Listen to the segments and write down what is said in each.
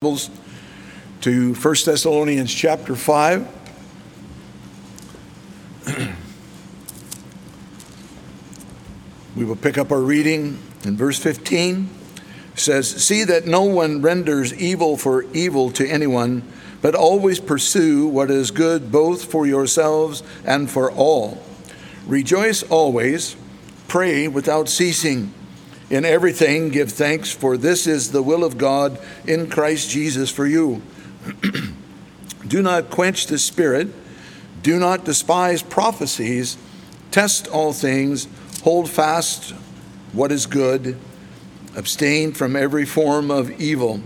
To 1 Thessalonians chapter 5. we will pick up our reading in verse 15. It says, See that no one renders evil for evil to anyone, but always pursue what is good both for yourselves and for all. Rejoice always, pray without ceasing. In everything, give thanks, for this is the will of God in Christ Jesus for you. do not quench the spirit, do not despise prophecies, test all things, hold fast what is good, abstain from every form of evil.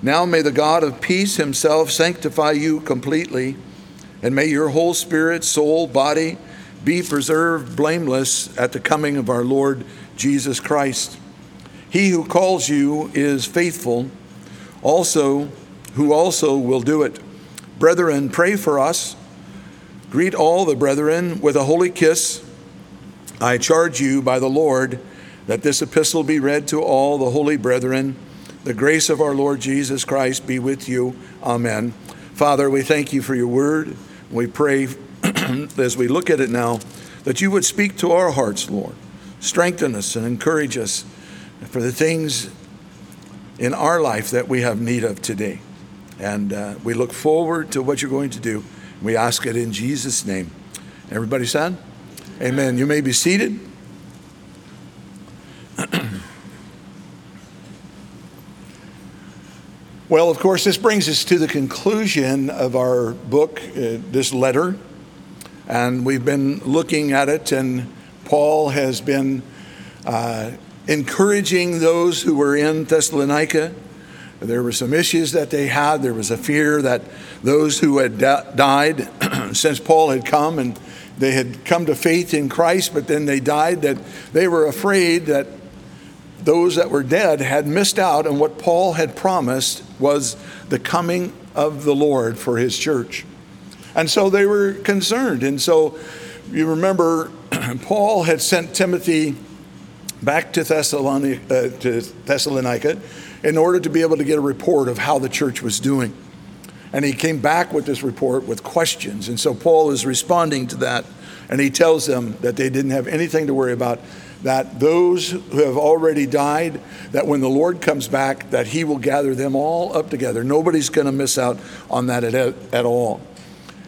Now may the God of peace himself sanctify you completely, and may your whole spirit, soul, body be preserved blameless at the coming of our Lord Jesus Christ. He who calls you is faithful, also who also will do it. Brethren, pray for us. Greet all the brethren with a holy kiss. I charge you by the Lord that this epistle be read to all the holy brethren. The grace of our Lord Jesus Christ be with you. Amen. Father, we thank you for your word. We pray as we look at it now that you would speak to our hearts, Lord strengthen us and encourage us for the things in our life that we have need of today. And uh, we look forward to what you're going to do. We ask it in Jesus' name. Everybody said? Amen. You may be seated. well, of course, this brings us to the conclusion of our book, uh, this letter. And we've been looking at it and Paul has been uh, encouraging those who were in Thessalonica. There were some issues that they had. There was a fear that those who had died since Paul had come and they had come to faith in Christ, but then they died, that they were afraid that those that were dead had missed out on what Paul had promised was the coming of the Lord for his church. And so they were concerned. And so you remember Paul had sent Timothy back to Thessalonica, uh, to Thessalonica in order to be able to get a report of how the church was doing. And he came back with this report with questions. And so Paul is responding to that. And he tells them that they didn't have anything to worry about, that those who have already died, that when the Lord comes back, that he will gather them all up together. Nobody's going to miss out on that at, at all.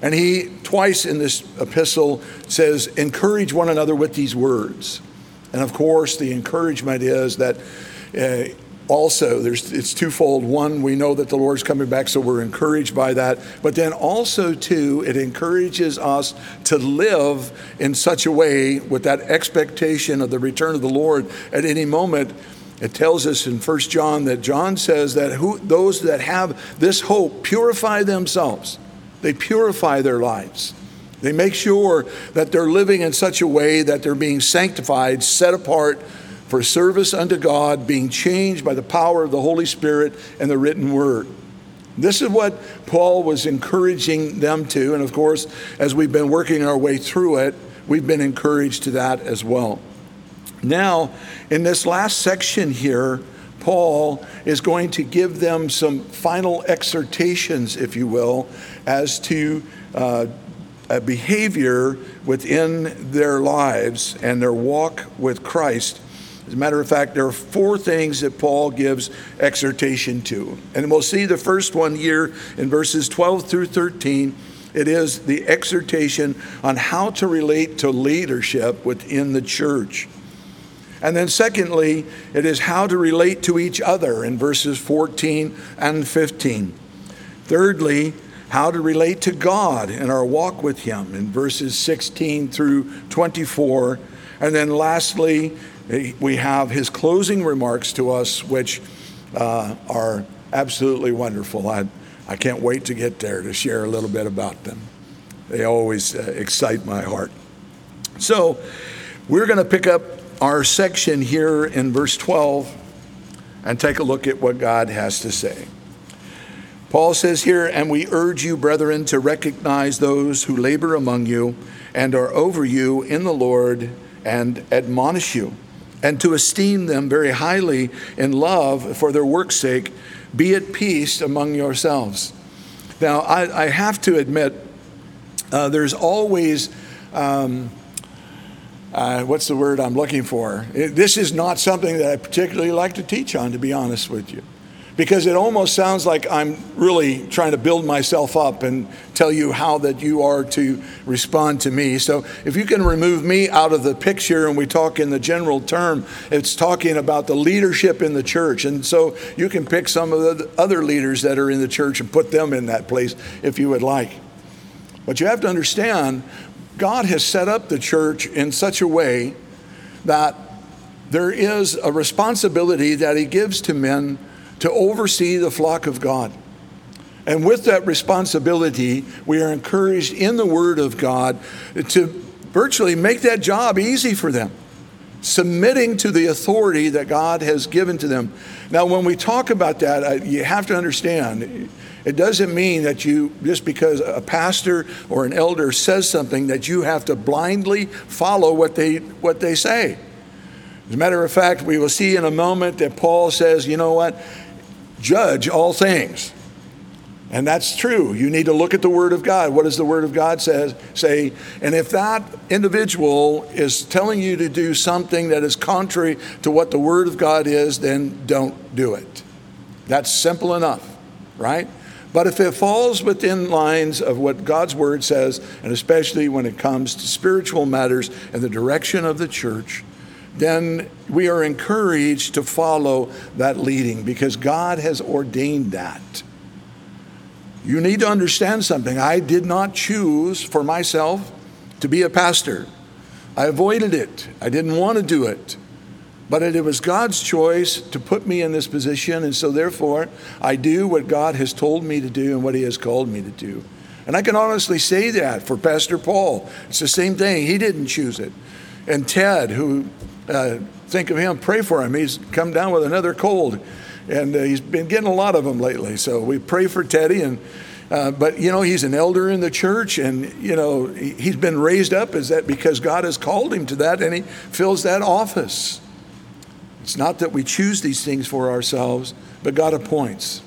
And he, twice in this epistle, says, encourage one another with these words. And of course, the encouragement is that uh, also there's it's twofold. One we know that the lord's coming back so we're encouraged by that. But then also too it encourages us to live in such a way with that expectation of the return of the lord at any moment. It tells us in First john that john says that who, those that have this hope purify themselves they purify their lives. They make sure that they're living in such a way that they're being sanctified, set apart for service unto God, being changed by the power of the Holy Spirit and the written word. This is what Paul was encouraging them to. And of course, as we've been working our way through it, we've been encouraged to that as well. Now, in this last section here, Paul is going to give them some final exhortations, if you will, as to uh, a behavior within their lives and their walk with Christ. As a matter of fact, there are four things that Paul gives exhortation to. And we'll see the first one here in verses 12 through 13. It is the exhortation on how to relate to leadership within the church. And then, secondly, it is how to relate to each other in verses 14 and 15. Thirdly, how to relate to God in our walk with Him in verses 16 through 24. And then, lastly, we have His closing remarks to us, which uh, are absolutely wonderful. I, I can't wait to get there to share a little bit about them. They always uh, excite my heart. So, we're going to pick up our section here in verse 12 and take a look at what God has to say. Paul says here, and we urge you, brethren, to recognize those who labor among you and are over you in the Lord and admonish you, and to esteem them very highly in love for their work's sake. be at peace among yourselves. Now, I, I have to admit, uh, there's always, um, uh, what's the word I'm looking for? It, this is not something that I particularly like to teach on, to be honest with you because it almost sounds like I'm really trying to build myself up and tell you how that you are to respond to me. So if you can remove me out of the picture and we talk in the general term, it's talking about the leadership in the church. And so you can pick some of the other leaders that are in the church and put them in that place if you would like. But you have to understand, God has set up the church in such a way that there is a responsibility that He gives to men to oversee the flock of God. And with that responsibility, we are encouraged in the Word of God to virtually make that job easy for them, submitting to the authority that God has given to them. Now, when we talk about that, you have to understand it doesn't mean that you, just because a pastor or an elder says something, that you have to blindly follow what they, what they say. As a matter of fact, we will see in a moment that Paul says, you know what? judge all things. And that's true. You need to look at the Word of God. What does the Word of God says, say? And if that individual is telling you to do something that is contrary to what the Word of God is, then don't do it. That's simple enough, right? But if it falls within lines of what God's Word says, and especially when it comes to spiritual matters and the direction of the church, then we are encouraged to follow that leading because God has ordained that. You need to understand something. I did not choose for myself to be a pastor. I avoided it. I didn't want to do it. But it was God's choice to put me in this position, and so therefore I do what God has told me to do and what He has called me to do. And I can honestly say that for Pastor Paul. It's the same thing. He didn't choose it. And Ted, who uh, think of him, pray for him. He's come down with another cold, and uh, he's been getting a lot of them lately. So we pray for Teddy. And uh, but you know he's an elder in the church, and you know he's been raised up. Is that because God has called him to that, and he fills that office? It's not that we choose these things for ourselves, but God appoints.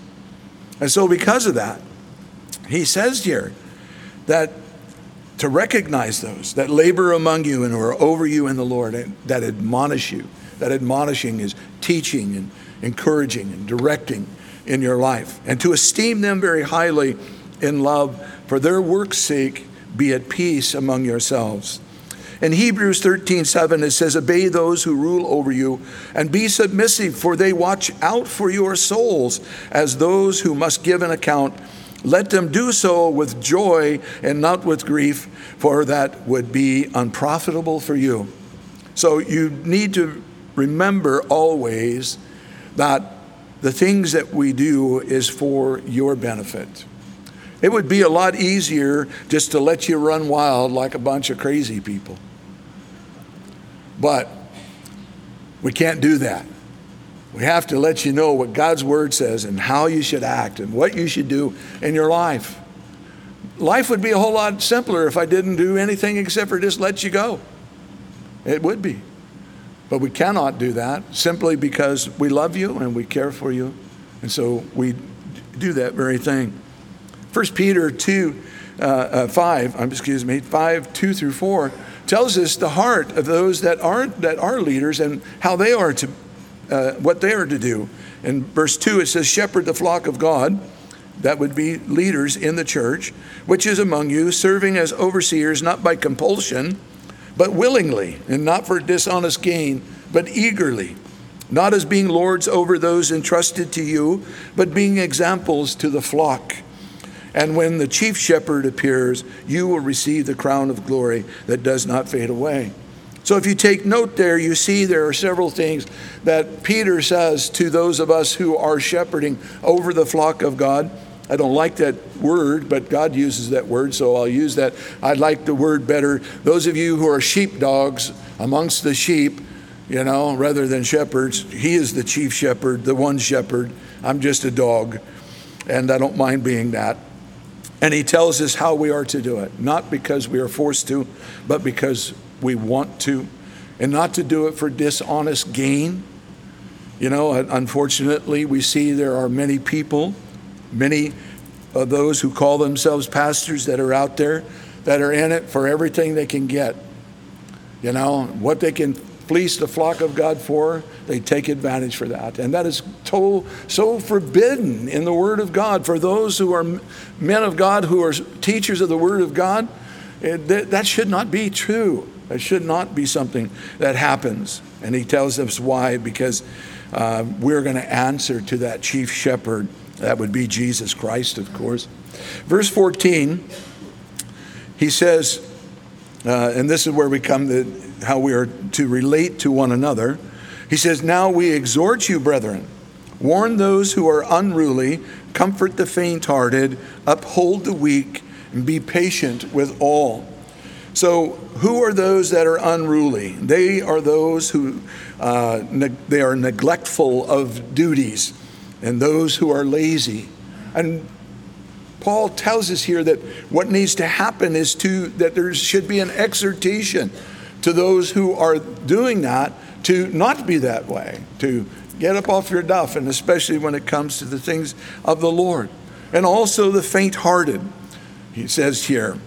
And so, because of that, he says here that to recognize those that labor among you and who are over you in the Lord, and that admonish you. That admonishing is teaching and encouraging and directing in your life, and to esteem them very highly in love for their work's sake, be at peace among yourselves. In Hebrews 13, 7, it says, Obey those who rule over you and be submissive, for they watch out for your souls as those who must give an account let them do so with joy and not with grief, for that would be unprofitable for you. So you need to remember always that the things that we do is for your benefit. It would be a lot easier just to let you run wild like a bunch of crazy people. But we can't do that. We have to let you know what God's word says and how you should act and what you should do in your life. Life would be a whole lot simpler if I didn't do anything except for just let you go. It would be. But we cannot do that simply because we love you and we care for you. And so we do that very thing. 1 Peter 2, uh, uh, 5, um, excuse me, 5, 2 through 4 tells us the heart of those that aren't that are leaders and how they are to uh, what they are to do. In verse 2, it says, Shepherd the flock of God. That would be leaders in the church, which is among you, serving as overseers, not by compulsion, but willingly, and not for dishonest gain, but eagerly, not as being lords over those entrusted to you, but being examples to the flock. And when the chief shepherd appears, you will receive the crown of glory that does not fade away. So if you take note there, you see there are several things that Peter says to those of us who are shepherding over the flock of God. I don't like that word, but God uses that word, so I'll use that. I'd like the word better. Those of you who are sheepdogs amongst the sheep, you know, rather than shepherds, he is the chief shepherd, the one shepherd. I'm just a dog, and I don't mind being that. And he tells us how we are to do it, not because we are forced to, but because we want to, and not to do it for dishonest gain. You know, unfortunately, we see there are many people, many of those who call themselves pastors that are out there that are in it for everything they can get. You know, what they can fleece the flock of God for, they take advantage for that. And that is so, so forbidden in the Word of God. For those who are men of God, who are teachers of the Word of God, it, that, that should not be true. That should not be something that happens. And he tells us why, because uh, we're going to answer to that chief shepherd. That would be Jesus Christ, of course. Verse 14, he says, uh, and this is where we come to how we are to relate to one another. He says, Now we exhort you, brethren, warn those who are unruly, comfort the faint hearted, uphold the weak, and be patient with all. So, who are those that are unruly? They are those who uh, ne- they are neglectful of duties, and those who are lazy. And Paul tells us here that what needs to happen is to that there should be an exhortation to those who are doing that to not be that way, to get up off your duff, and especially when it comes to the things of the Lord. And also the faint hearted. He says here,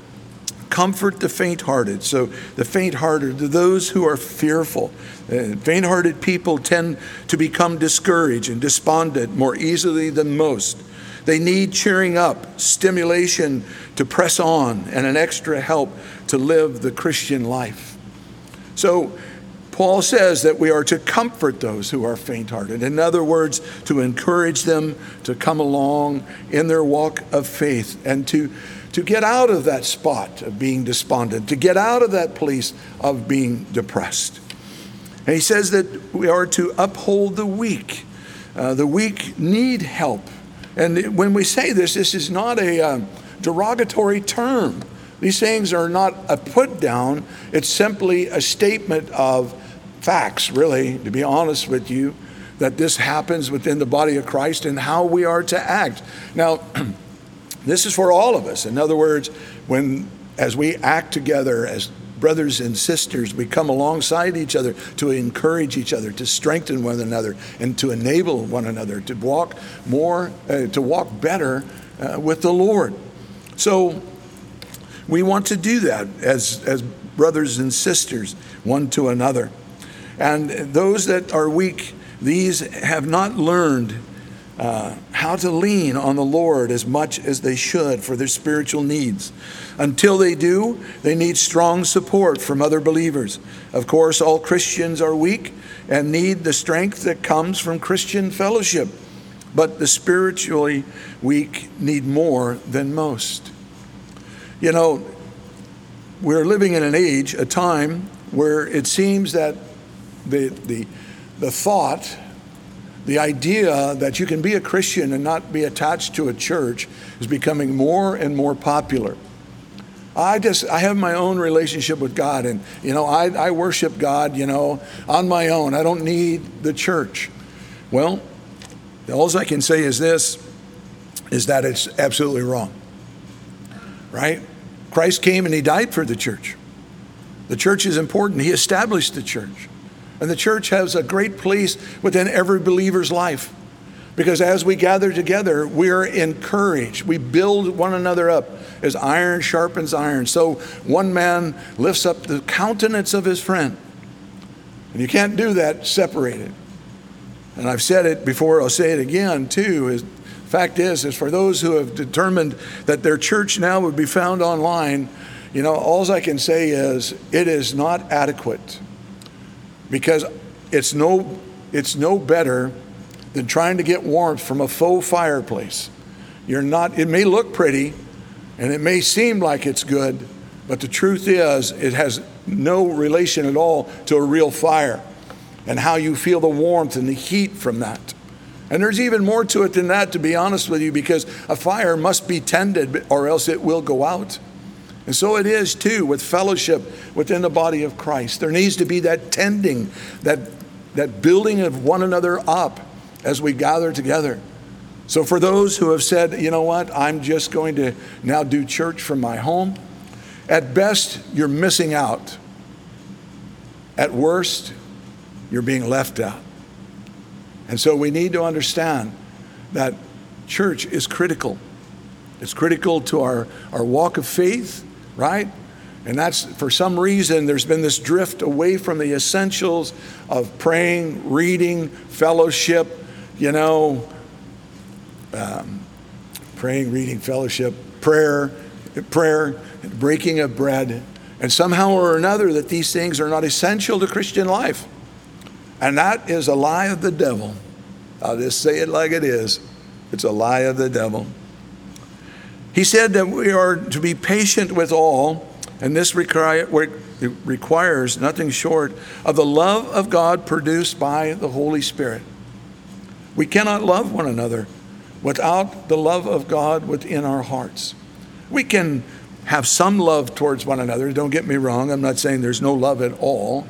comfort the faint hearted. So, the faint hearted, those who are fearful. Uh, faint hearted people tend to become discouraged and despondent more easily than most. They need cheering up, stimulation to press on, and an extra help to live the Christian life. So, Paul says that we are to comfort those who are faint hearted. In other words, to encourage them to come along in their walk of faith and to, to get out of that spot of being despondent, to get out of that place of being depressed. And he says that we are to uphold the weak. Uh, the weak need help. And when we say this, this is not a uh, derogatory term. These things are not a put down, it's simply a statement of facts, really, to be honest with you, that this happens within the body of Christ and how we are to act. Now, this is for all of us. In other words, when as we act together as brothers and sisters, we come alongside each other to encourage each other, to strengthen one another, and to enable one another to walk more, uh, to walk better uh, with the Lord. So we want to do that as, as brothers and sisters, one to another. And those that are weak, these have not learned uh, how to lean on the Lord as much as they should for their spiritual needs. Until they do, they need strong support from other believers. Of course, all Christians are weak and need the strength that comes from Christian fellowship, but the spiritually weak need more than most. You know, we're living in an age, a time, where it seems that the, the, the thought, the idea that you can be a Christian and not be attached to a church is becoming more and more popular. I just I have my own relationship with God, and you know I, I worship God, you know, on my own. I don't need the church. Well, all I can say is this: is that it's absolutely wrong. Right? Christ came and He died for the church. The church is important. He established the church. And the church has a great place within every believer's life. Because as we gather together, we are encouraged. We build one another up as iron sharpens iron. So one man lifts up the countenance of his friend. And you can't do that separated. And I've said it before, I'll say it again too. Is fact is, is for those who have determined that their church now would be found online, you know, all I can say is it is not adequate because it's no, it's no better than trying to get warmth from a faux fireplace. You're not, it may look pretty and it may seem like it's good, but the truth is, it has no relation at all to a real fire and how you feel the warmth and the heat from that. And there's even more to it than that, to be honest with you, because a fire must be tended or else it will go out. And so it is too with fellowship within the body of Christ. There needs to be that tending, that, that building of one another up as we gather together. So for those who have said, you know what, I'm just going to now do church from my home, at best, you're missing out. At worst, you're being left out. And so we need to understand that church is critical. It's critical to our, our walk of faith, right? And that's for some reason there's been this drift away from the essentials of praying, reading, fellowship, you know, um, praying, reading, fellowship, prayer, prayer, breaking of bread, and somehow or another that these things are not essential to Christian life. And that is a lie of the devil. I'll just say it like it is. It's a lie of the devil. He said that we are to be patient with all, and this require, requires nothing short of the love of God produced by the Holy Spirit. We cannot love one another without the love of God within our hearts. We can have some love towards one another. Don't get me wrong. I'm not saying there's no love at all.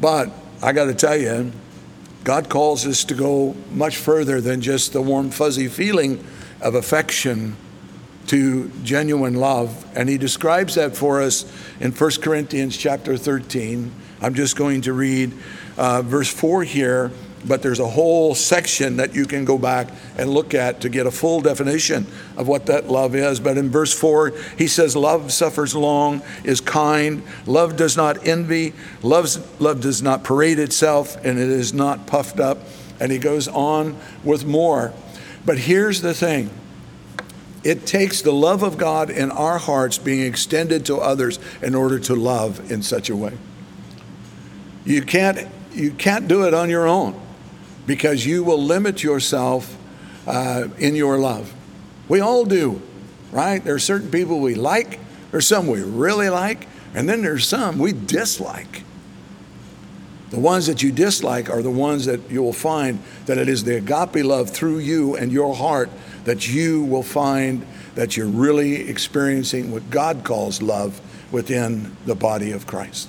But I got to tell you, God calls us to go much further than just the warm, fuzzy feeling of affection to genuine love. And he describes that for us in 1 Corinthians chapter 13. I'm just going to read uh, verse 4 here but there's a whole section that you can go back and look at to get a full definition of what that love is. But in verse 4, he says, Love suffers long, is kind, love does not envy, loves, love does not parade itself, and it is not puffed up. And he goes on with more. But here's the thing it takes the love of God in our hearts being extended to others in order to love in such a way. You can't, you can't do it on your own because you will limit yourself uh, in your love. We all do, right? There are certain people we like, there's some we really like, and then there's some we dislike. The ones that you dislike are the ones that you will find that it is the agape love through you and your heart that you will find that you're really experiencing what God calls love within the body of Christ.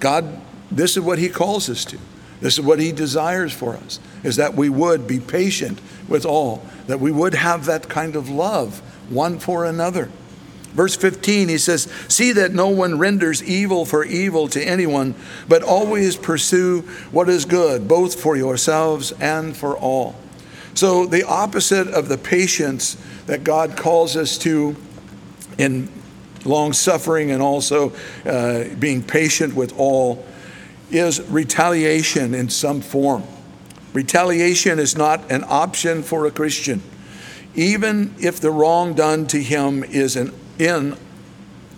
God, this is what He calls us to. This is what he desires for us, is that we would be patient with all, that we would have that kind of love one for another. Verse 15, he says, See that no one renders evil for evil to anyone, but always pursue what is good, both for yourselves and for all. So, the opposite of the patience that God calls us to in long suffering and also uh, being patient with all is retaliation in some form. Retaliation is not an option for a Christian, even if the wrong done to him is an in,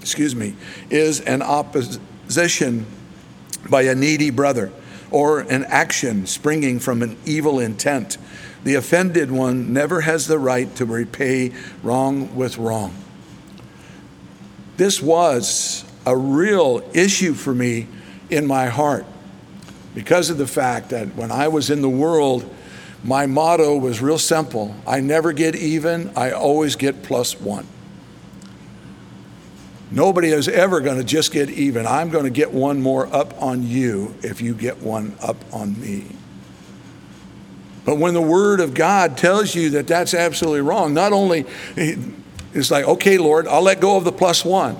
excuse me, is an opposition by a needy brother or an action springing from an evil intent. The offended one never has the right to repay wrong with wrong. This was a real issue for me in my heart because of the fact that when I was in the world, my motto was real simple I never get even, I always get plus one. Nobody is ever going to just get even. I'm going to get one more up on you if you get one up on me. But when the Word of God tells you that that's absolutely wrong, not only it's like, okay, Lord, I'll let go of the plus one.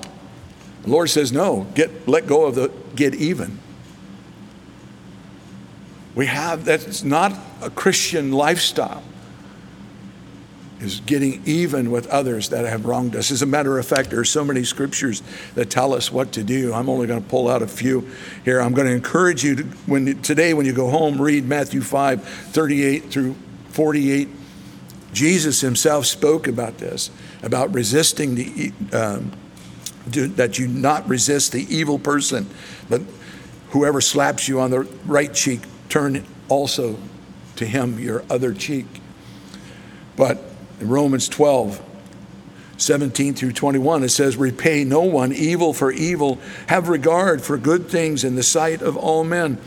The Lord says, no, get let go of the get even. We have that's not a Christian lifestyle. Is getting even with others that have wronged us. As a matter of fact, there are so many scriptures that tell us what to do. I'm only going to pull out a few here. I'm going to encourage you to, when today, when you go home, read Matthew 5, 38 through 48. Jesus himself spoke about this, about resisting the um, that you not resist the evil person, but whoever slaps you on the right cheek, turn also to him your other cheek. But in Romans 12, 17 through 21, it says, Repay no one evil for evil, have regard for good things in the sight of all men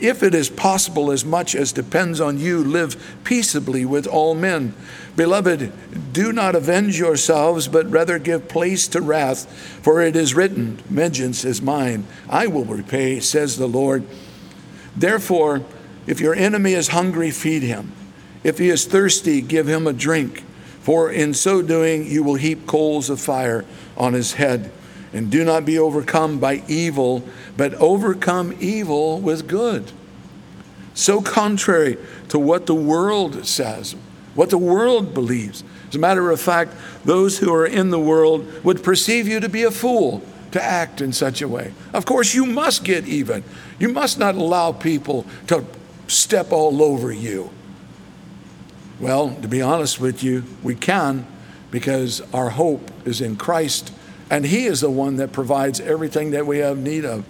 if it is possible, as much as depends on you, live peaceably with all men. Beloved, do not avenge yourselves, but rather give place to wrath, for it is written, Vengeance is mine, I will repay, says the Lord. Therefore, if your enemy is hungry, feed him. If he is thirsty, give him a drink, for in so doing you will heap coals of fire on his head. And do not be overcome by evil, but overcome evil with good. so contrary to what the world says, what the world believes. As a matter of fact, those who are in the world would perceive you to be a fool to act in such a way. Of course, you must get even. You must not allow people to step all over you. Well, to be honest with you, we can because our hope is in Christ, and He is the one that provides everything that we have need of.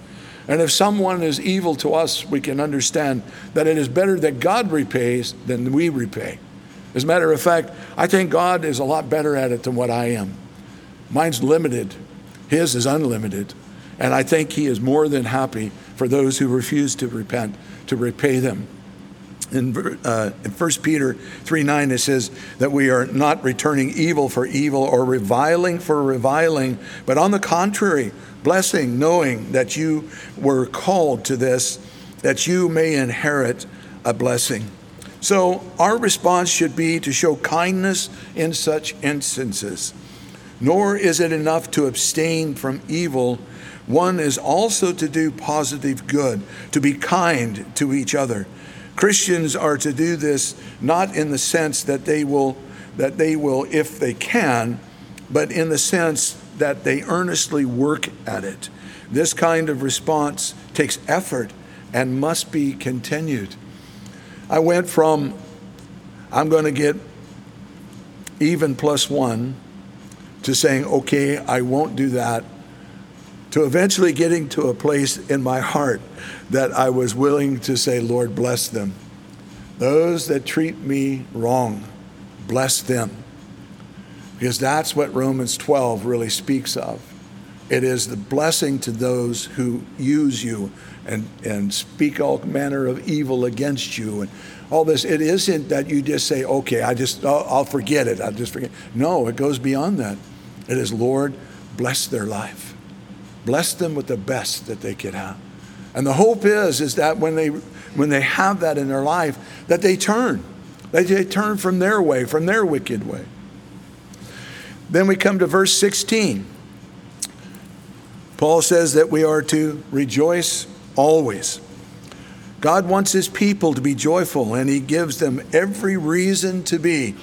And if someone is evil to us, we can understand that it is better that God repays than we repay. As a matter of fact, I think God is a lot better at it than what I am. Mine's limited, His is unlimited. And I think He is more than happy for those who refuse to repent to repay them. In, uh, in 1 Peter 3 9, it says that we are not returning evil for evil or reviling for reviling, but on the contrary, blessing, knowing that you were called to this, that you may inherit a blessing. So, our response should be to show kindness in such instances. Nor is it enough to abstain from evil. One is also to do positive good, to be kind to each other. Christians are to do this not in the sense that they will that they will if they can, but in the sense that they earnestly work at it. This kind of response takes effort and must be continued. I went from, I'm going to get even plus one, to saying, okay, I won't do that, to eventually getting to a place in my heart that I was willing to say, Lord, bless them. Those that treat me wrong, bless them. Because that's what Romans 12 really speaks of. It is the blessing to those who use you and, and speak all manner of evil against you and all this. It isn't that you just say, okay, I just, I'll, I'll forget it. I'll just forget. No, it goes beyond that. It is, Lord, bless their life. Bless them with the best that they could have. And the hope is, is that when they, when they have that in their life, that they turn. That they turn from their way, from their wicked way. Then we come to verse 16. Paul says that we are to rejoice always. God wants his people to be joyful, and he gives them every reason to be.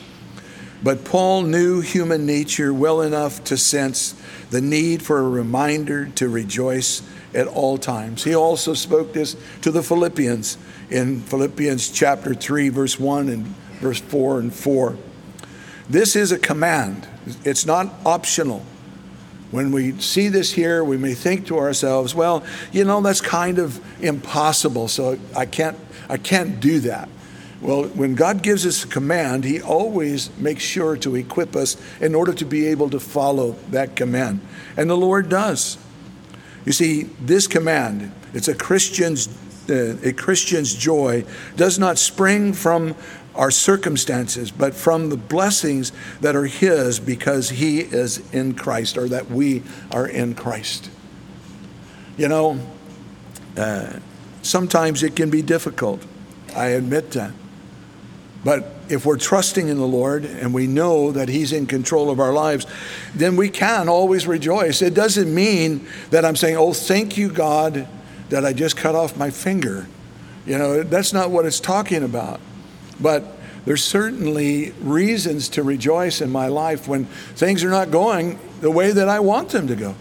But Paul knew human nature well enough to sense the need for a reminder to rejoice at all times. He also spoke this to the Philippians in Philippians chapter 3, verse 1 and verse 4 and 4. This is a command, it's not optional. When we see this here, we may think to ourselves, well, you know, that's kind of impossible, so I can't, I can't do that. Well, when God gives us a command, He always makes sure to equip us in order to be able to follow that command. And the Lord does. You see, this command, it's a Christian's, uh, a Christian's joy, does not spring from our circumstances, but from the blessings that are His because He is in Christ or that we are in Christ. You know, uh, sometimes it can be difficult. I admit that. But if we're trusting in the Lord and we know that He's in control of our lives, then we can always rejoice. It doesn't mean that I'm saying, oh, thank you, God, that I just cut off my finger. You know, that's not what it's talking about. But there's certainly reasons to rejoice in my life when things are not going the way that I want them to go.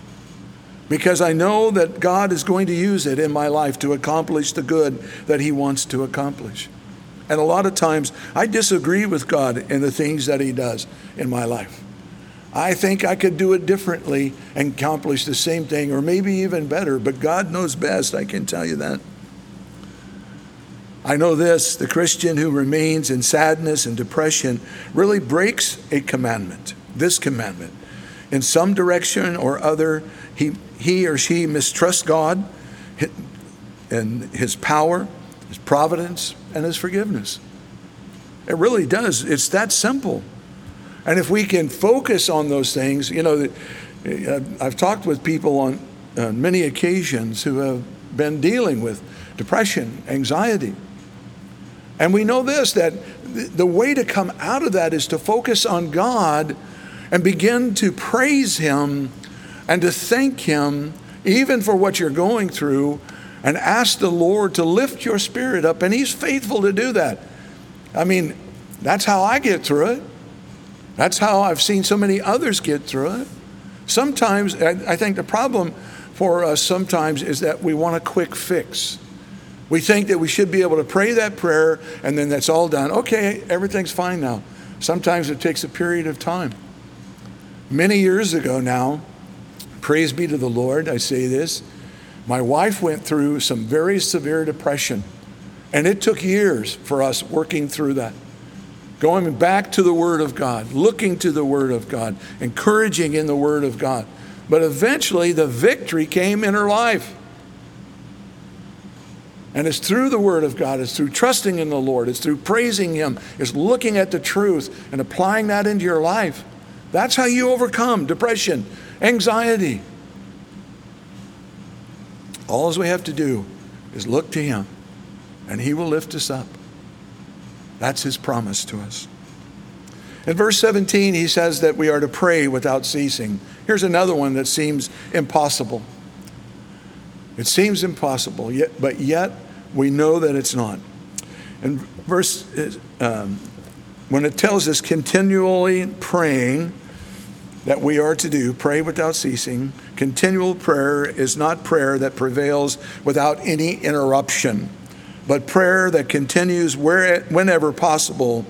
Because I know that God is going to use it in my life to accomplish the good that He wants to accomplish. And a lot of times I disagree with God in the things that He does in my life. I think I could do it differently and accomplish the same thing, or maybe even better, but God knows best, I can tell you that. I know this the Christian who remains in sadness and depression really breaks a commandment, this commandment. In some direction or other, he, he or she mistrusts God and his power, his providence, and his forgiveness. It really does. It's that simple. And if we can focus on those things, you know, uh, I've talked with people on, on many occasions who have been dealing with depression, anxiety. And we know this that the way to come out of that is to focus on God and begin to praise Him and to thank Him even for what you're going through and ask the Lord to lift your spirit up, and He's faithful to do that. I mean, that's how I get through it. That's how I've seen so many others get through it. Sometimes, I think the problem for us sometimes is that we want a quick fix. We think that we should be able to pray that prayer and then that's all done. Okay, everything's fine now. Sometimes it takes a period of time. Many years ago now, praise be to the Lord, I say this, my wife went through some very severe depression. And it took years for us working through that. Going back to the Word of God, looking to the Word of God, encouraging in the Word of God. But eventually the victory came in her life. And it's through the Word of God, it's through trusting in the Lord, it's through praising Him, it's looking at the truth and applying that into your life. That's how you overcome depression, anxiety. All we have to do is look to Him, and He will lift us up. That's His promise to us. In verse 17, he says that we are to pray without ceasing. Here's another one that seems impossible. It seems impossible, yet, but yet we know that it's not. And verse, um, when it tells us continually praying, that we are to do, pray without ceasing. Continual prayer is not prayer that prevails without any interruption, but prayer that continues where, whenever possible.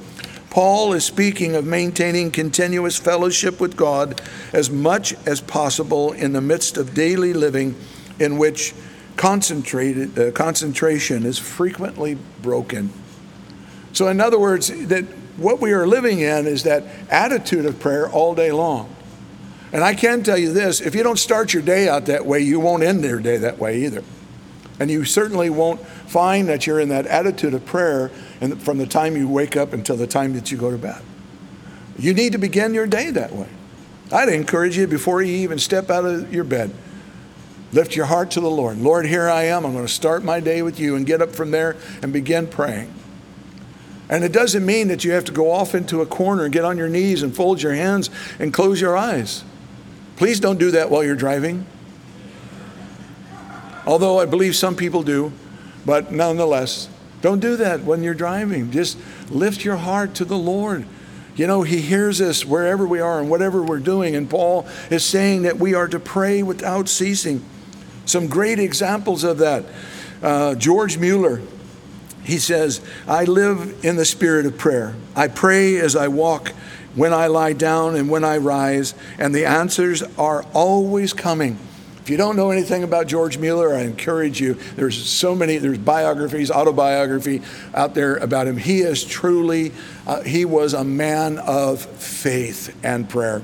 Paul is speaking of maintaining continuous fellowship with God as much as possible in the midst of daily living in which concentrated, uh, concentration is frequently broken. So, in other words, that what we are living in is that attitude of prayer all day long. And I can tell you this if you don't start your day out that way, you won't end your day that way either. And you certainly won't find that you're in that attitude of prayer from the time you wake up until the time that you go to bed. You need to begin your day that way. I'd encourage you before you even step out of your bed, lift your heart to the Lord. Lord, here I am. I'm going to start my day with you and get up from there and begin praying. And it doesn't mean that you have to go off into a corner and get on your knees and fold your hands and close your eyes. Please don't do that while you're driving. Although I believe some people do, but nonetheless, don't do that when you're driving. Just lift your heart to the Lord. You know, He hears us wherever we are and whatever we're doing. And Paul is saying that we are to pray without ceasing. Some great examples of that. Uh, George Mueller, he says, I live in the spirit of prayer. I pray as I walk when I lie down and when I rise, and the answers are always coming. If you don't know anything about George Mueller, I encourage you. There's so many, there's biographies, autobiography out there about him. He is truly, uh, he was a man of faith and prayer.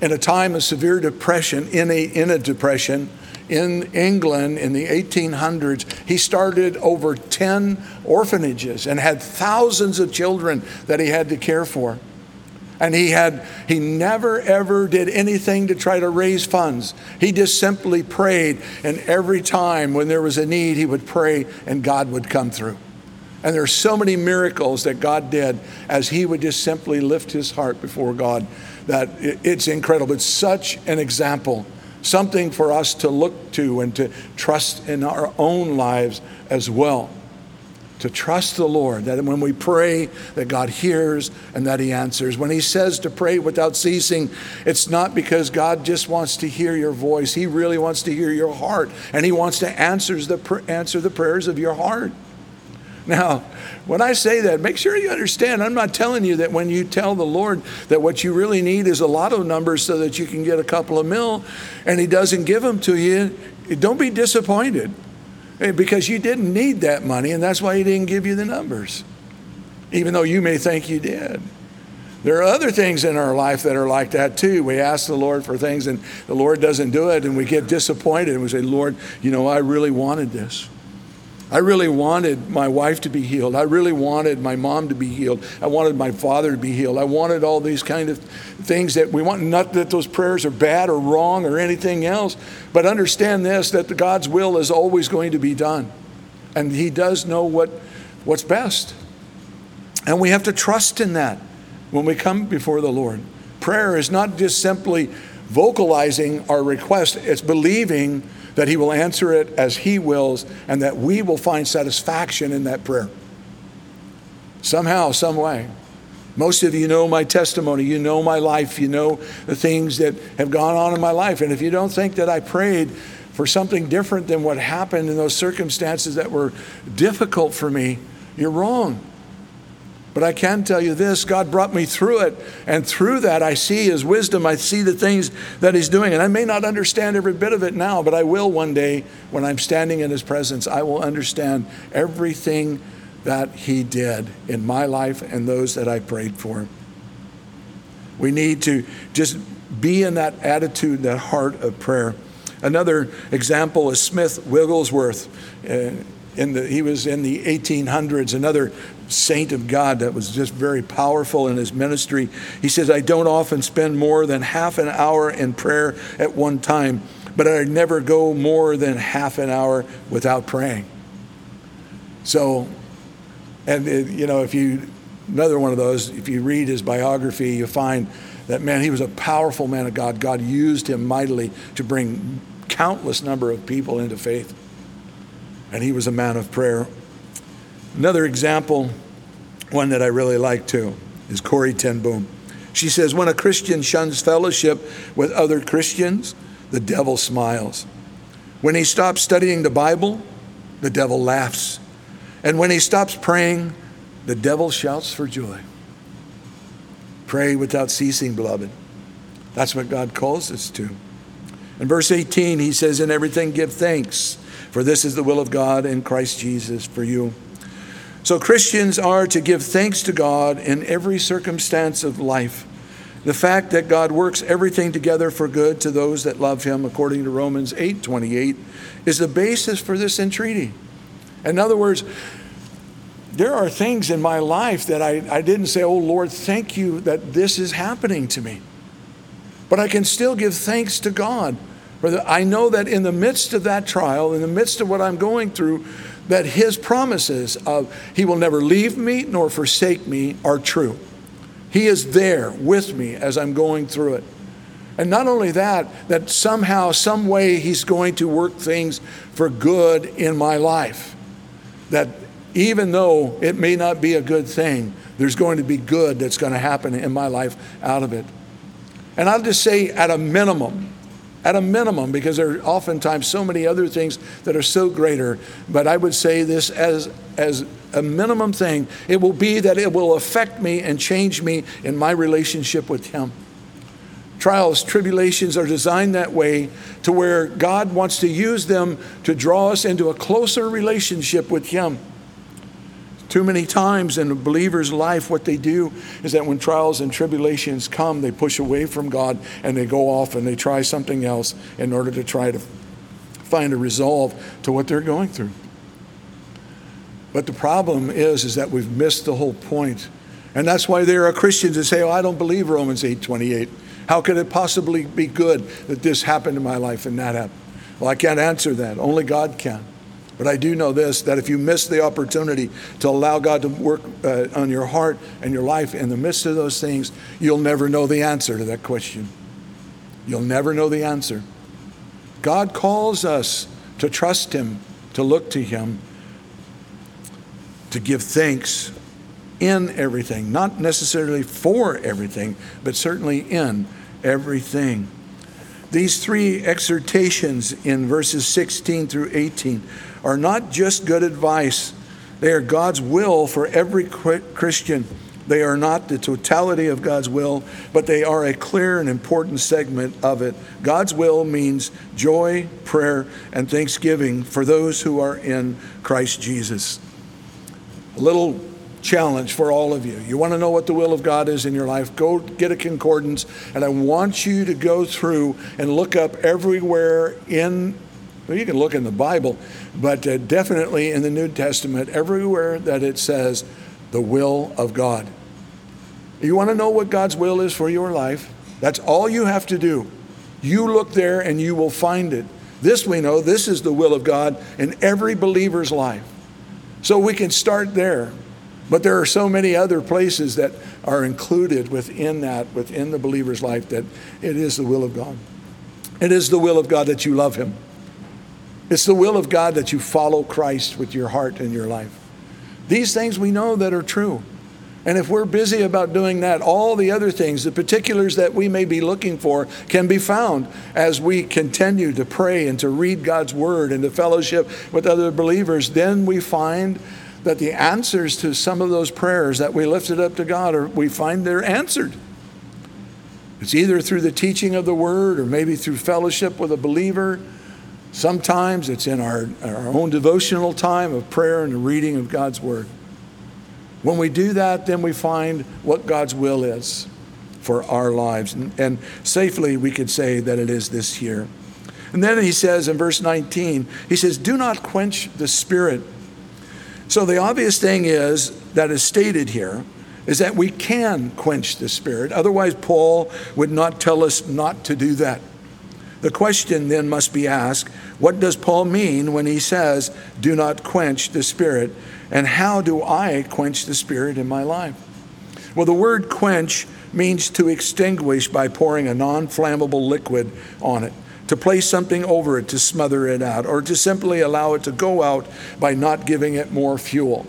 In a time of severe depression, in a, in a depression, in England in the 1800s, he started over 10 orphanages and had thousands of children that he had to care for. And he had he never ever did anything to try to raise funds. He just simply prayed and every time when there was a need he would pray and God would come through. And there are so many miracles that God did as he would just simply lift his heart before God that it's incredible. It's such an example, something for us to look to and to trust in our own lives as well to trust the Lord, that when we pray, that God hears and that He answers. When He says to pray without ceasing, it's not because God just wants to hear your voice. He really wants to hear your heart, and He wants to answer the, answer the prayers of your heart. Now, when I say that, make sure you understand, I'm not telling you that when you tell the Lord that what you really need is a lot of numbers so that you can get a couple of mil, and He doesn't give them to you, don't be disappointed because you didn't need that money, and that's why He didn't give you the numbers, even though you may think you did. There are other things in our life that are like that too. We ask the Lord for things, and the Lord doesn't do it, and we get disappointed, and we say, Lord, you know, I really wanted this. I really wanted my wife to be healed. I really wanted my mom to be healed. I wanted my father to be healed. I wanted all these kind of things that we want. Not that those prayers are bad or wrong or anything else, but understand this that God's will is always going to be done. And He does know what, what's best. And we have to trust in that when we come before the Lord. Prayer is not just simply vocalizing our request, it's believing that He will answer it as He wills, and that we will find satisfaction in that prayer. Somehow, some way. Most of you know my testimony. You know my life. You know the things that have gone on in my life. And if you don't think that I prayed for something different than what happened in those circumstances that were difficult for me, you're wrong. But I can tell you this God brought me through it. And through that, I see His wisdom. I see the things that He's doing. And I may not understand every bit of it now, but I will one day when I'm standing in His presence. I will understand everything that He did in my life and those that I prayed for. We need to just be in that attitude, that heart of prayer. Another example is Smith Wigglesworth. Uh, the, he was in the 1800s, another saint of God that was just very powerful in his ministry. He says, I don't often spend more than half an hour in prayer at one time, but I never go more than half an hour without praying. So and, it, you know, if you, another one of those, if you read his biography, you find that, man, he was a powerful man of God. God used him mightily to bring countless number of people into faith. And he was a man of prayer. Another example, one that I really like too, is Corrie ten Boom. She says, when a Christian shuns fellowship with other Christians, the devil smiles. When he stops studying the Bible, the devil laughs. And when he stops praying, the devil shouts for joy. Pray without ceasing, beloved. That's what God calls us to. In verse 18, he says, In everything give thanks, for this is the will of God in Christ Jesus for you. So Christians are to give thanks to God in every circumstance of life. The fact that God works everything together for good to those that love him, according to Romans 8 28, is the basis for this entreaty. In other words, there are things in my life that I, I didn't say, Oh Lord, thank you that this is happening to me. But I can still give thanks to God. I know that in the midst of that trial, in the midst of what I'm going through, that His promises of He will never leave me nor forsake me are true. He is there with me as I'm going through it. And not only that, that somehow, some way, He's going to work things for good in my life that even though it may not be a good thing, there's going to be good that's going to happen in my life out of it. And I'll just say, at a minimum, at a minimum, because there are oftentimes so many other things that are so greater, but I would say this as, as a minimum thing it will be that it will affect me and change me in my relationship with Him. Trials, tribulations are designed that way to where God wants to use them to draw us into a closer relationship with Him. Too many times in a believer's life, what they do is that when trials and tribulations come, they push away from God and they go off and they try something else in order to try to find a resolve to what they're going through. But the problem is, is that we've missed the whole point. And that's why there are Christians that say, oh, I don't believe Romans 8 28. How could it possibly be good that this happened in my life and that happened? Well, I can't answer that. Only God can. But I do know this that if you miss the opportunity to allow God to work uh, on your heart and your life in the midst of those things, you'll never know the answer to that question. You'll never know the answer. God calls us to trust Him, to look to Him, to give thanks in everything, not necessarily for everything, but certainly in everything. These three exhortations in verses 16 through 18 are not just good advice, they are God's will for every Christian. They are not the totality of God's will, but they are a clear and important segment of it. God's will means joy, prayer, and thanksgiving for those who are in Christ Jesus. A little challenge for all of you. You want to know what the will of God is in your life? Go get a concordance, and I want you to go through and look up everywhere in, well, you can look in the Bible, but uh, definitely in the New Testament, everywhere that it says the will of God. You want to know what God's will is for your life? That's all you have to do. You look there and you will find it. This we know, this is the will of God in every believer's life. So we can start there. But there are so many other places that are included within that, within the believer's life, that it is the will of God. It is the will of God that you love Him. It's the will of God that you follow Christ with your heart and your life. These things we know that are true. And if we're busy about doing that, all the other things, the particulars that we may be looking for, can be found as we continue to pray and to read God's word and to fellowship with other believers. Then we find that the answers to some of those prayers that we lifted up to God, are, we find they're answered. It's either through the teaching of the word or maybe through fellowship with a believer. Sometimes it's in our, our own devotional time of prayer and the reading of God's word. When we do that, then we find what God's will is for our lives. And, and, safely we could say that it is this year. And then he says in verse 19, he says, Do not quench the spirit. So the obvious thing is that is stated here is that we can quench the spirit. Otherwise, Paul would not tell us not to do that. The question then must be asked what does Paul mean when he says, Do not quench the spirit? And how do I quench the Spirit in my life? Well, the word quench means to extinguish by pouring a non flammable liquid on it, to place something over it to smother it out, or to simply allow it to go out by not giving it more fuel.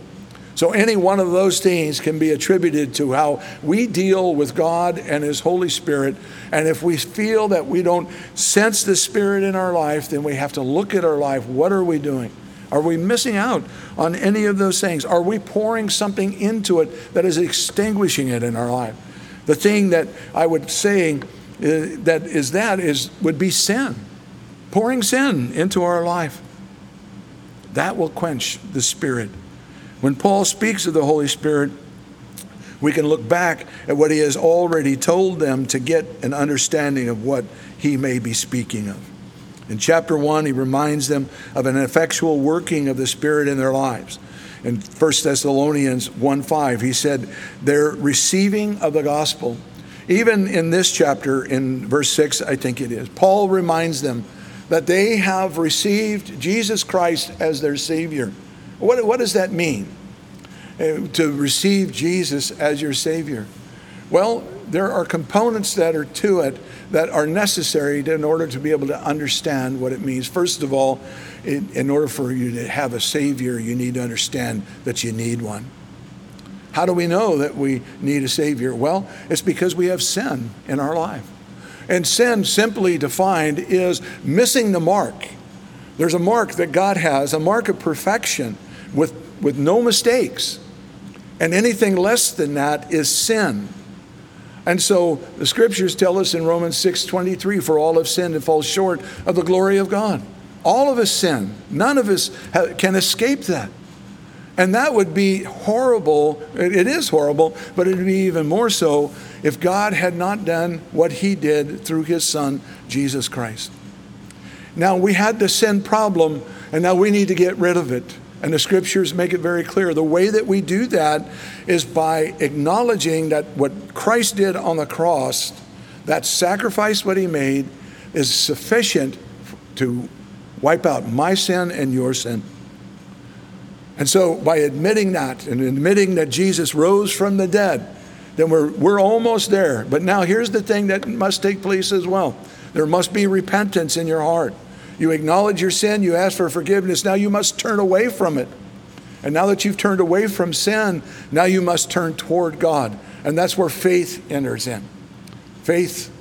So, any one of those things can be attributed to how we deal with God and His Holy Spirit. And if we feel that we don't sense the Spirit in our life, then we have to look at our life. What are we doing? Are we missing out on any of those things? Are we pouring something into it that is extinguishing it in our life? The thing that I would say uh, that is that is would be sin. Pouring sin into our life. That will quench the spirit. When Paul speaks of the Holy Spirit, we can look back at what he has already told them to get an understanding of what he may be speaking of. In chapter 1, he reminds them of an effectual working of the Spirit in their lives. In 1 Thessalonians 1 5, he said, Their receiving of the gospel. Even in this chapter, in verse 6, I think it is, Paul reminds them that they have received Jesus Christ as their Savior. What, what does that mean? Uh, to receive Jesus as your Savior? Well, there are components that are to it that are necessary to, in order to be able to understand what it means. First of all, in, in order for you to have a Savior, you need to understand that you need one. How do we know that we need a Savior? Well, it's because we have sin in our life. And sin, simply defined, is missing the mark. There's a mark that God has, a mark of perfection with, with no mistakes. And anything less than that is sin. And so the scriptures tell us in Romans 6:23 for all have sinned and fall short of the glory of God. All of us sin. None of us can escape that. And that would be horrible. It is horrible, but it would be even more so if God had not done what he did through his son Jesus Christ. Now we had the sin problem and now we need to get rid of it. And the scriptures make it very clear. The way that we do that is by acknowledging that what Christ did on the cross, that sacrifice, what he made, is sufficient to wipe out my sin and your sin. And so, by admitting that and admitting that Jesus rose from the dead, then we're, we're almost there. But now, here's the thing that must take place as well there must be repentance in your heart. You acknowledge your sin, you ask for forgiveness. Now you must turn away from it. And now that you've turned away from sin, now you must turn toward God. And that's where faith enters in. Faith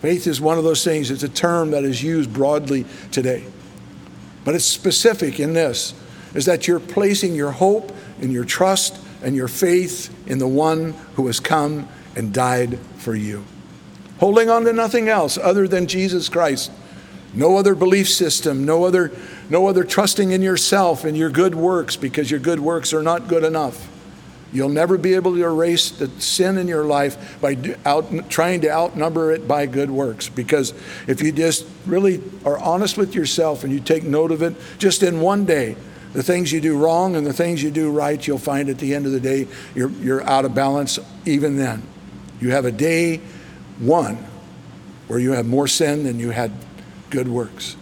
faith is one of those things, it's a term that is used broadly today. But it's specific in this is that you're placing your hope and your trust and your faith in the one who has come and died for you. Holding on to nothing else other than Jesus Christ no other belief system, no other, no other trusting in yourself and your good works because your good works are not good enough. You'll never be able to erase the sin in your life by out, trying to outnumber it by good works. Because if you just really are honest with yourself and you take note of it, just in one day, the things you do wrong and the things you do right, you'll find at the end of the day you're, you're out of balance even then. You have a day one where you have more sin than you had good works.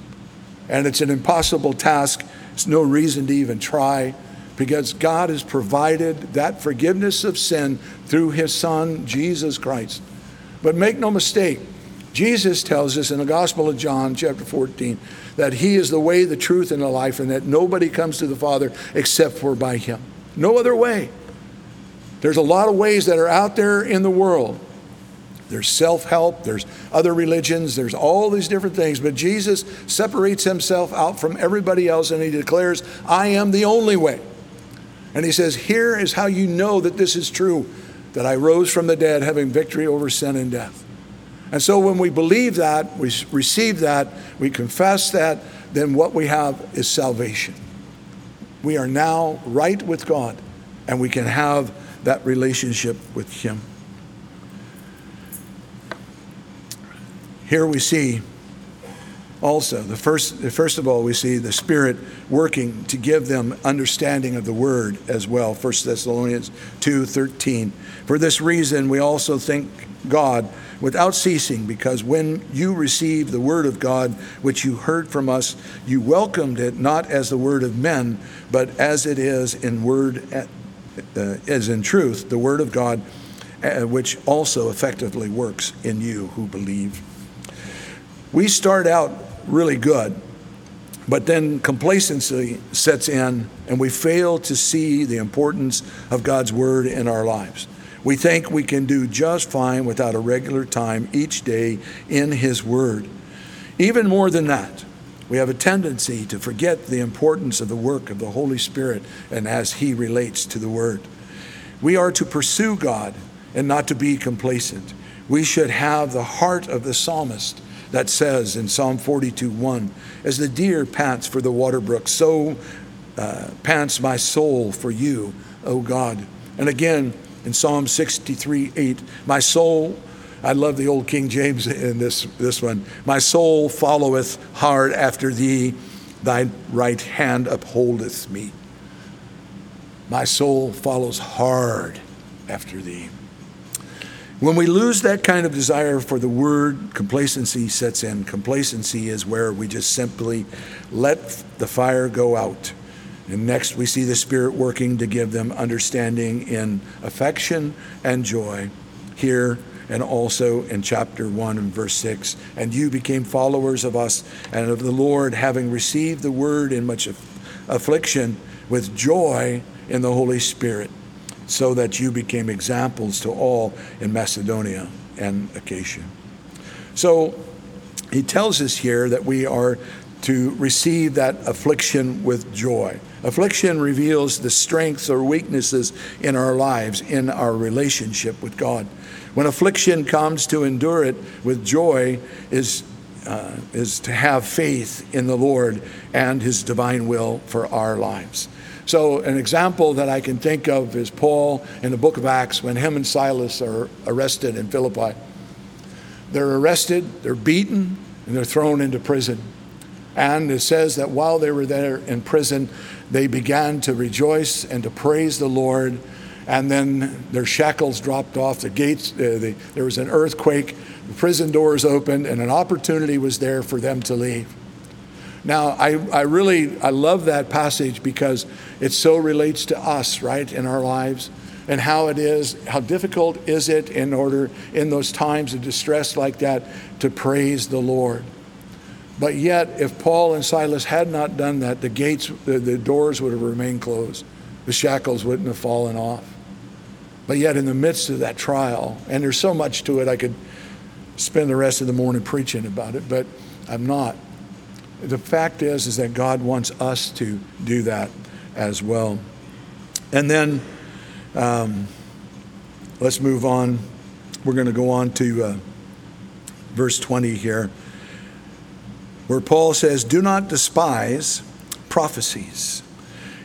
And it's an impossible task. It's no reason to even try because God has provided that forgiveness of sin through his Son, Jesus Christ. But make no mistake, Jesus tells us in the Gospel of John, chapter 14, that He is the way, the truth, and the life, and that nobody comes to the Father except for by Him. No other way. There's a lot of ways that are out there in the world. There's self help, there's other religions, there's all these different things, but Jesus separates himself out from everybody else and he declares, I am the only way. And he says, Here is how you know that this is true that I rose from the dead, having victory over sin and death. And so when we believe that, we receive that, we confess that, then what we have is salvation. We are now right with God, and we can have that relationship with Him. Here we see also the first first of all we see the spirit working to give them understanding of the word as well. 1 thessalonians 2.13 for this reason we also thank god without ceasing because when you received the word of god which you heard from us you welcomed it not as the word of men but as it is in word uh, as in truth the word of god uh, which also effectively works in you who believe we start out really good, but then complacency sets in and we fail to see the importance of God's Word in our lives. We think we can do just fine without a regular time each day in His Word. Even more than that, we have a tendency to forget the importance of the work of the Holy Spirit and as He relates to the Word. We are to pursue God and not to be complacent. We should have the heart of the psalmist that says in Psalm 42 1, As the deer pants for the water brook, so uh, pants my soul for you, O God. And again in Psalm 63 8, My soul, I love the old King James in this, this one, My soul followeth hard after thee, thy right hand upholdeth me. My soul follows hard after thee. When we lose that kind of desire for the word, complacency sets in. Complacency is where we just simply let the fire go out. And next, we see the Spirit working to give them understanding in affection and joy. Here, and also in chapter 1 and verse 6. And you became followers of us and of the Lord, having received the word in much affliction with joy in the Holy Spirit so that you became examples to all in Macedonia and Achaia. So he tells us here that we are to receive that affliction with joy. Affliction reveals the strengths or weaknesses in our lives, in our relationship with God. When affliction comes, to endure it with joy is, uh, is to have faith in the Lord and His divine will for our lives. So, an example that I can think of is Paul in the book of Acts when him and Silas are arrested in Philippi. They're arrested, they're beaten, and they're thrown into prison. And it says that while they were there in prison, they began to rejoice and to praise the Lord. And then their shackles dropped off, the gates, uh, the, there was an earthquake, the prison doors opened, and an opportunity was there for them to leave. Now, I, I really, I love that passage because it so relates to us, right, in our lives and how it is, how difficult is it in order, in those times of distress like that, to praise the Lord. But yet, if Paul and Silas had not done that, the gates, the, the doors would have remained closed. The shackles wouldn't have fallen off. But yet, in the midst of that trial, and there's so much to it, I could spend the rest of the morning preaching about it, but I'm not the fact is is that God wants us to do that as well. And then um, let's move on. We're going to go on to uh, verse 20 here, where Paul says, Do not despise prophecies.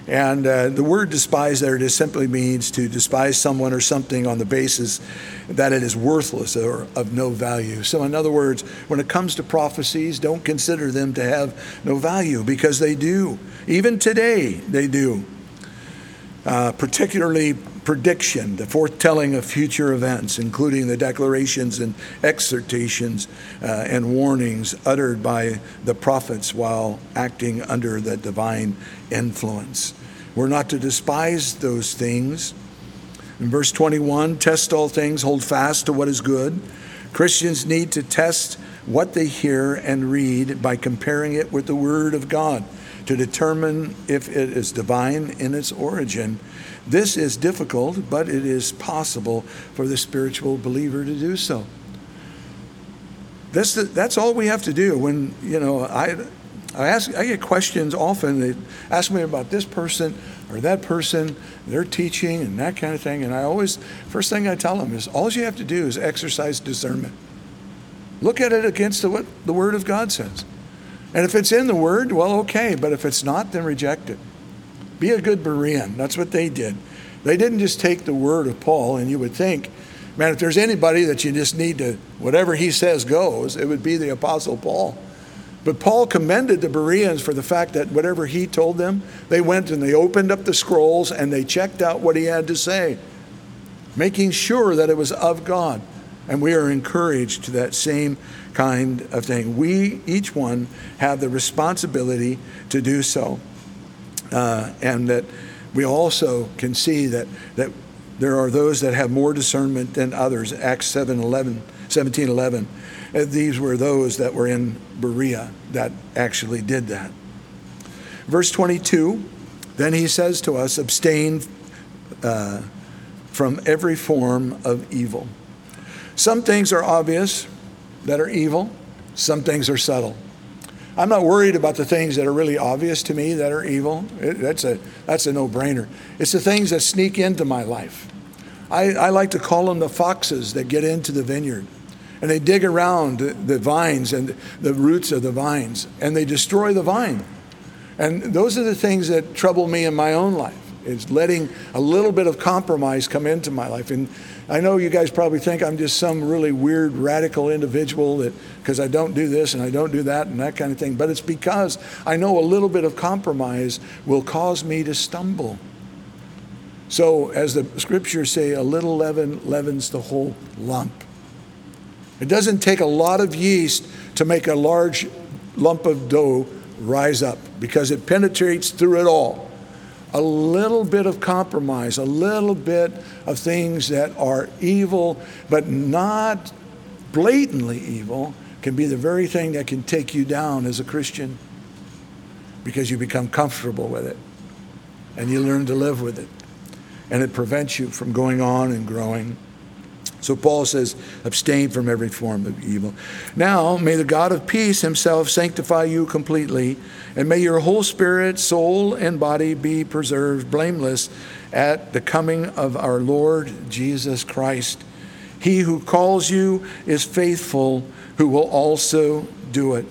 And uh, the word despise there just simply means to despise someone or something on the basis that it is worthless or of no value. So, in other words, when it comes to prophecies, don't consider them to have no value because they do. Even today, they do. Uh, particularly prediction, the foretelling of future events, including the declarations and exhortations uh, and warnings uttered by the prophets while acting under the divine influence. We're not to despise those things. In verse 21, test all things, hold fast to what is good Christians need to test what they hear and read by comparing it with the Word of God to determine if it is divine in its origin. This is difficult, but it is possible for the spiritual believer to do so. That's, the, that's all we have to do. When, you know, I, I, ask, I get questions often. They ask me about this person or that person, their teaching and that kind of thing. And I always, first thing I tell them is all you have to do is exercise discernment. Look at it against the, what the Word of God says. And if it's in the Word, well, okay. But if it's not, then reject it. Be a good Berean. That's what they did. They didn't just take the word of Paul, and you would think, man, if there's anybody that you just need to, whatever he says goes, it would be the Apostle Paul. But Paul commended the Bereans for the fact that whatever he told them, they went and they opened up the scrolls and they checked out what he had to say, making sure that it was of God. And we are encouraged to that same kind of thing. We, each one, have the responsibility to do so. Uh, and that we also can see that, that there are those that have more discernment than others. Acts 7 11, 17 11. Uh, these were those that were in Berea that actually did that. Verse 22 then he says to us, abstain uh, from every form of evil. Some things are obvious that are evil, some things are subtle. I'm not worried about the things that are really obvious to me that are evil. It, that's a, that's a no brainer. It's the things that sneak into my life. I, I like to call them the foxes that get into the vineyard. And they dig around the vines and the roots of the vines, and they destroy the vine. And those are the things that trouble me in my own life, is letting a little bit of compromise come into my life. And I know you guys probably think I'm just some really weird, radical individual that because I don't do this and I don't do that and that kind of thing. But it's because I know a little bit of compromise will cause me to stumble. So, as the scriptures say, a little leaven leavens the whole lump. It doesn't take a lot of yeast to make a large lump of dough rise up because it penetrates through it all a little bit of compromise, a little bit of things that are evil, but not blatantly evil, can be the very thing that can take you down as a Christian because you become comfortable with it and you learn to live with it. And it prevents you from going on and growing. So Paul says, abstain from every form of evil. Now, may the God of peace himself sanctify you completely, and may your whole spirit, soul, and body be preserved blameless at the coming of our Lord Jesus Christ. He who calls you is faithful, who will also do it.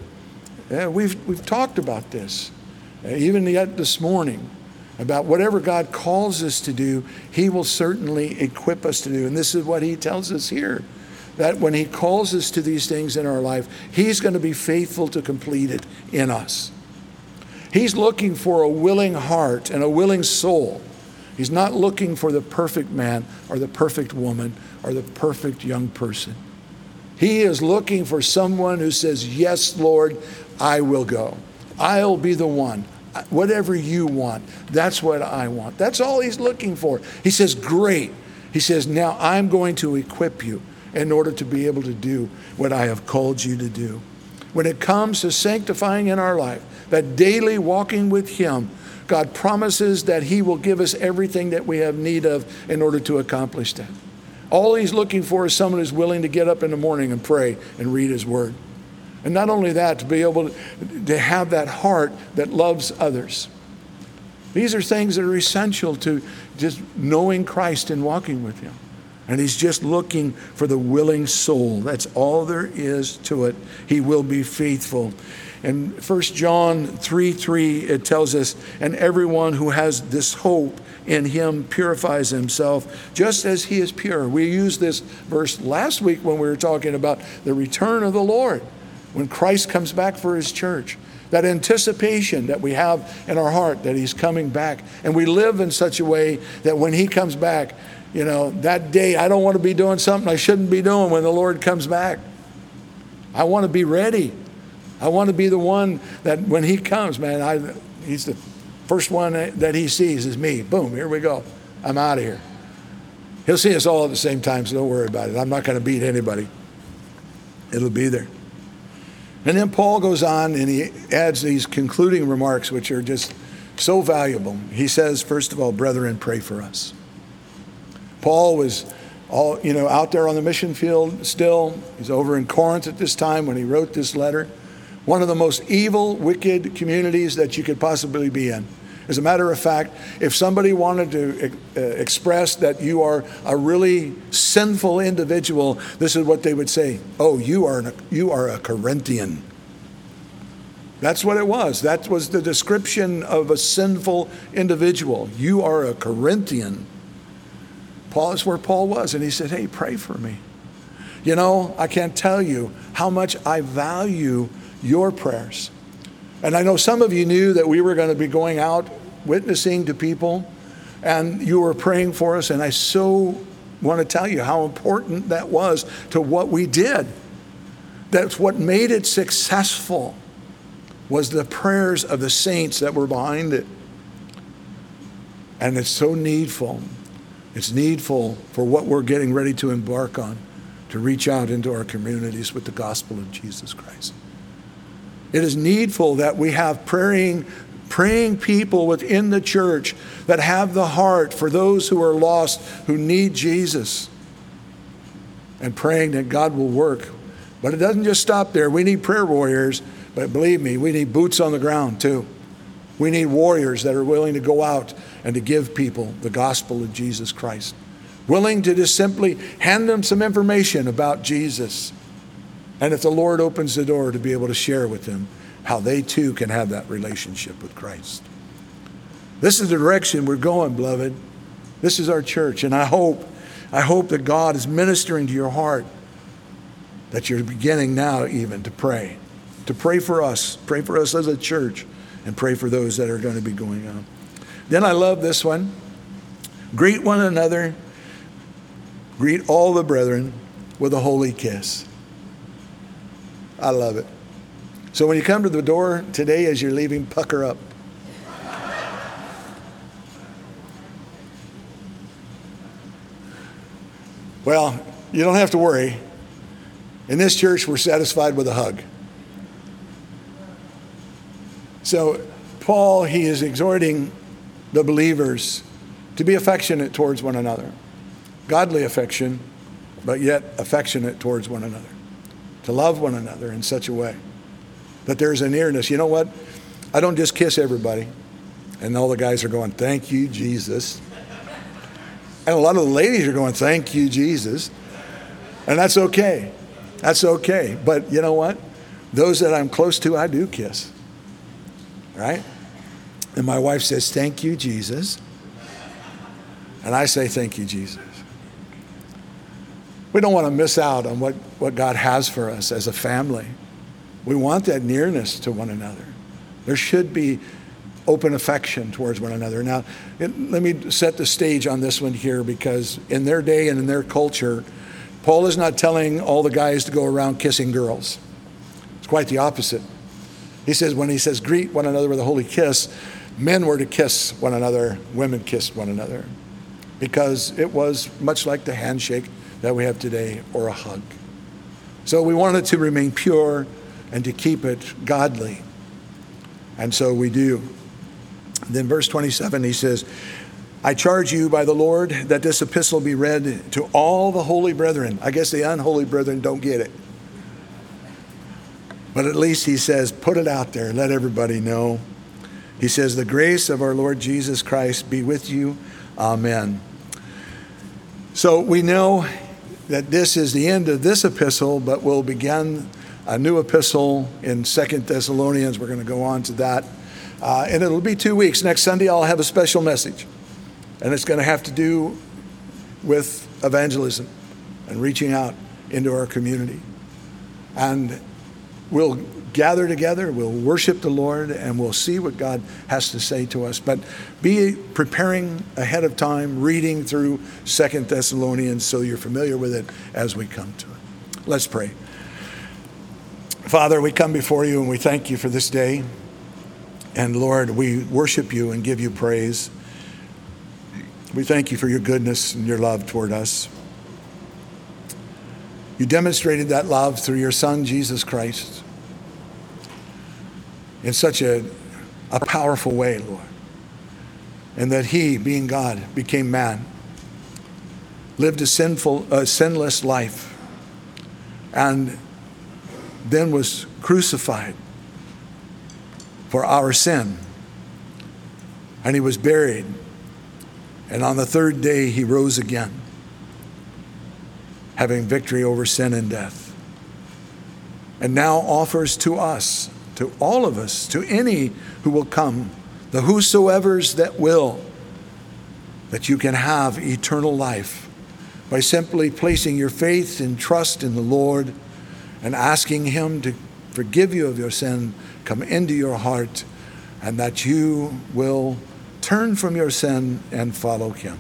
Yeah, we've, we've talked about this, even yet this morning about whatever God calls us to do, He will certainly equip us to do. And this is what He tells us here that when He calls us to these things in our life, He's going to be faithful to complete it in us. He's looking for a willing heart and a willing soul. He's not looking for the perfect man or the perfect woman or the perfect young person. He is looking for someone who says, Yes, Lord, I will go. I'll be the one whatever you want, that's what I want. That's all he's looking for. He says, Great. He says, Now I'm going to equip you in order to be able to do what I have called you to do. When it comes to sanctifying in our life, that daily walking with Him, God promises that He will give us everything that we have need of in order to accomplish that. All He's looking for is someone who's willing to get up in the morning and pray and read His Word. And not only that, to be able to have that heart that loves others. These are things that are essential to just knowing Christ and walking with Him. And He's just looking for the willing soul. That's all there is to it. He will be faithful. And 1 John 3 3, it tells us, and everyone who has this hope in him purifies himself just as he is pure. We used this verse last week when we were talking about the return of the Lord when Christ comes back for his church. That anticipation that we have in our heart that he's coming back. And we live in such a way that when he comes back, you know, that day I don't want to be doing something I shouldn't be doing when the Lord comes back. I want to be ready. I want to be the one that when he comes, man, I, he's the first one that he sees is me. Boom, here we go. I'm out of here. He'll see us all at the same time, so don't worry about it. I'm not going to beat anybody. It'll be there. And then Paul goes on and he adds these concluding remarks, which are just so valuable. He says, first of all, brethren, pray for us. Paul was all, you know, out there on the mission field still. He's over in Corinth at this time when he wrote this letter. One of the most evil, wicked communities that you could possibly be in. As a matter of fact, if somebody wanted to uh, express that you are a really sinful individual, this is what they would say Oh, you are, an, you are a Corinthian. That's what it was. That was the description of a sinful individual. You are a Corinthian. Paul is where Paul was, and he said, Hey, pray for me. You know, I can't tell you how much I value your prayers. And I know some of you knew that we were going to be going out witnessing to people, and you were praying for us, and I so want to tell you how important that was to what we did. That's what made it successful was the prayers of the saints that were behind it. And it's so needful. It's needful for what we're getting ready to embark on to reach out into our communities with the gospel of Jesus Christ. It is needful that we have praying, praying people within the church that have the heart for those who are lost, who need Jesus, and praying that God will work. But it doesn't just stop there. We need prayer warriors but believe me, we need boots on the ground too. We need warriors that are willing to go out and to give people the gospel of Jesus Christ. Willing to just simply hand them some information about Jesus. And if the Lord opens the door, to be able to share with them how they too can have that relationship with Christ. This is the direction we're going, beloved. This is our church. And I hope, I hope that God is ministering to your heart, that you're beginning now even to pray to pray for us, pray for us as a church, and pray for those that are going to be going on. Then I love this one. Greet one another, greet all the brethren with a holy kiss. I love it. So when you come to the door today as you're leaving, pucker up. Well, you don't have to worry. In this church, we're satisfied with a hug. So, Paul, he is exhorting the believers to be affectionate towards one another. Godly affection, but yet affectionate towards one another. To love one another in such a way that there's a nearness. You know what? I don't just kiss everybody. And all the guys are going, Thank you, Jesus. And a lot of the ladies are going, Thank you, Jesus. And that's okay. That's okay. But you know what? Those that I'm close to, I do kiss right? And my wife says, Thank you, Jesus. And I say, Thank you, Jesus. We don't want to miss out on what, what God has for us as a family. We want that nearness to one another. There should be open affection towards one another. Now, it, let me set the stage on this one here because in their day and in their culture, Paul is not telling all the guys to go around kissing girls. It's quite the opposite. He says, when he says, greet one another with a holy kiss, men were to kiss one another, women kissed one another, because it was much like the handshake that we have today or a hug. So we wanted to remain pure and to keep it godly. And so we do. Then, verse 27, he says, I charge you by the Lord that this epistle be read to all the holy brethren. I guess the unholy brethren don't get it. But at least he says, put it out there, and let everybody know. He says, The grace of our Lord Jesus Christ be with you. Amen. So we know that this is the end of this epistle, but we'll begin a new epistle in Second Thessalonians. We're going to go on to that. Uh, and it'll be two weeks. Next Sunday, I'll have a special message. And it's going to have to do with evangelism and reaching out into our community. And we'll gather together, we'll worship the Lord, and we'll see what God has to say to us. But be preparing ahead of time, reading through Second Thessalonians so you're familiar with it as we come to it. Let's pray. Father, we come before you and we thank you for this day. And Lord, we worship you and give you praise. We thank you for your goodness and your love toward us. You demonstrated that love through your Son, Jesus Christ, in such a, a powerful way, Lord. And that He, being God, became man, lived a sinful, a sinless life, and then was crucified for our sin. And He was buried. And on the third day, He rose again having victory over sin and death. And now offers to us, to all of us, to any who will come, the whosoever's that will, that you can have eternal life by simply placing your faith and trust in the Lord and asking Him to forgive you of your sin, come into your heart, and that you will turn from your sin and follow Him.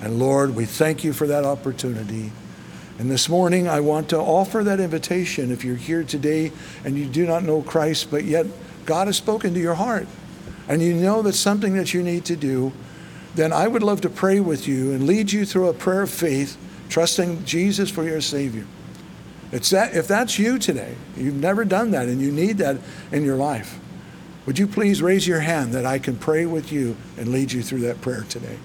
And Lord, we thank you for that opportunity. And this morning, I want to offer that invitation. If you're here today and you do not know Christ, but yet God has spoken to your heart, and you know that's something that you need to do, then I would love to pray with you and lead you through a prayer of faith, trusting Jesus for your Savior. It's that, if that's you today, you've never done that and you need that in your life, would you please raise your hand that I can pray with you and lead you through that prayer today?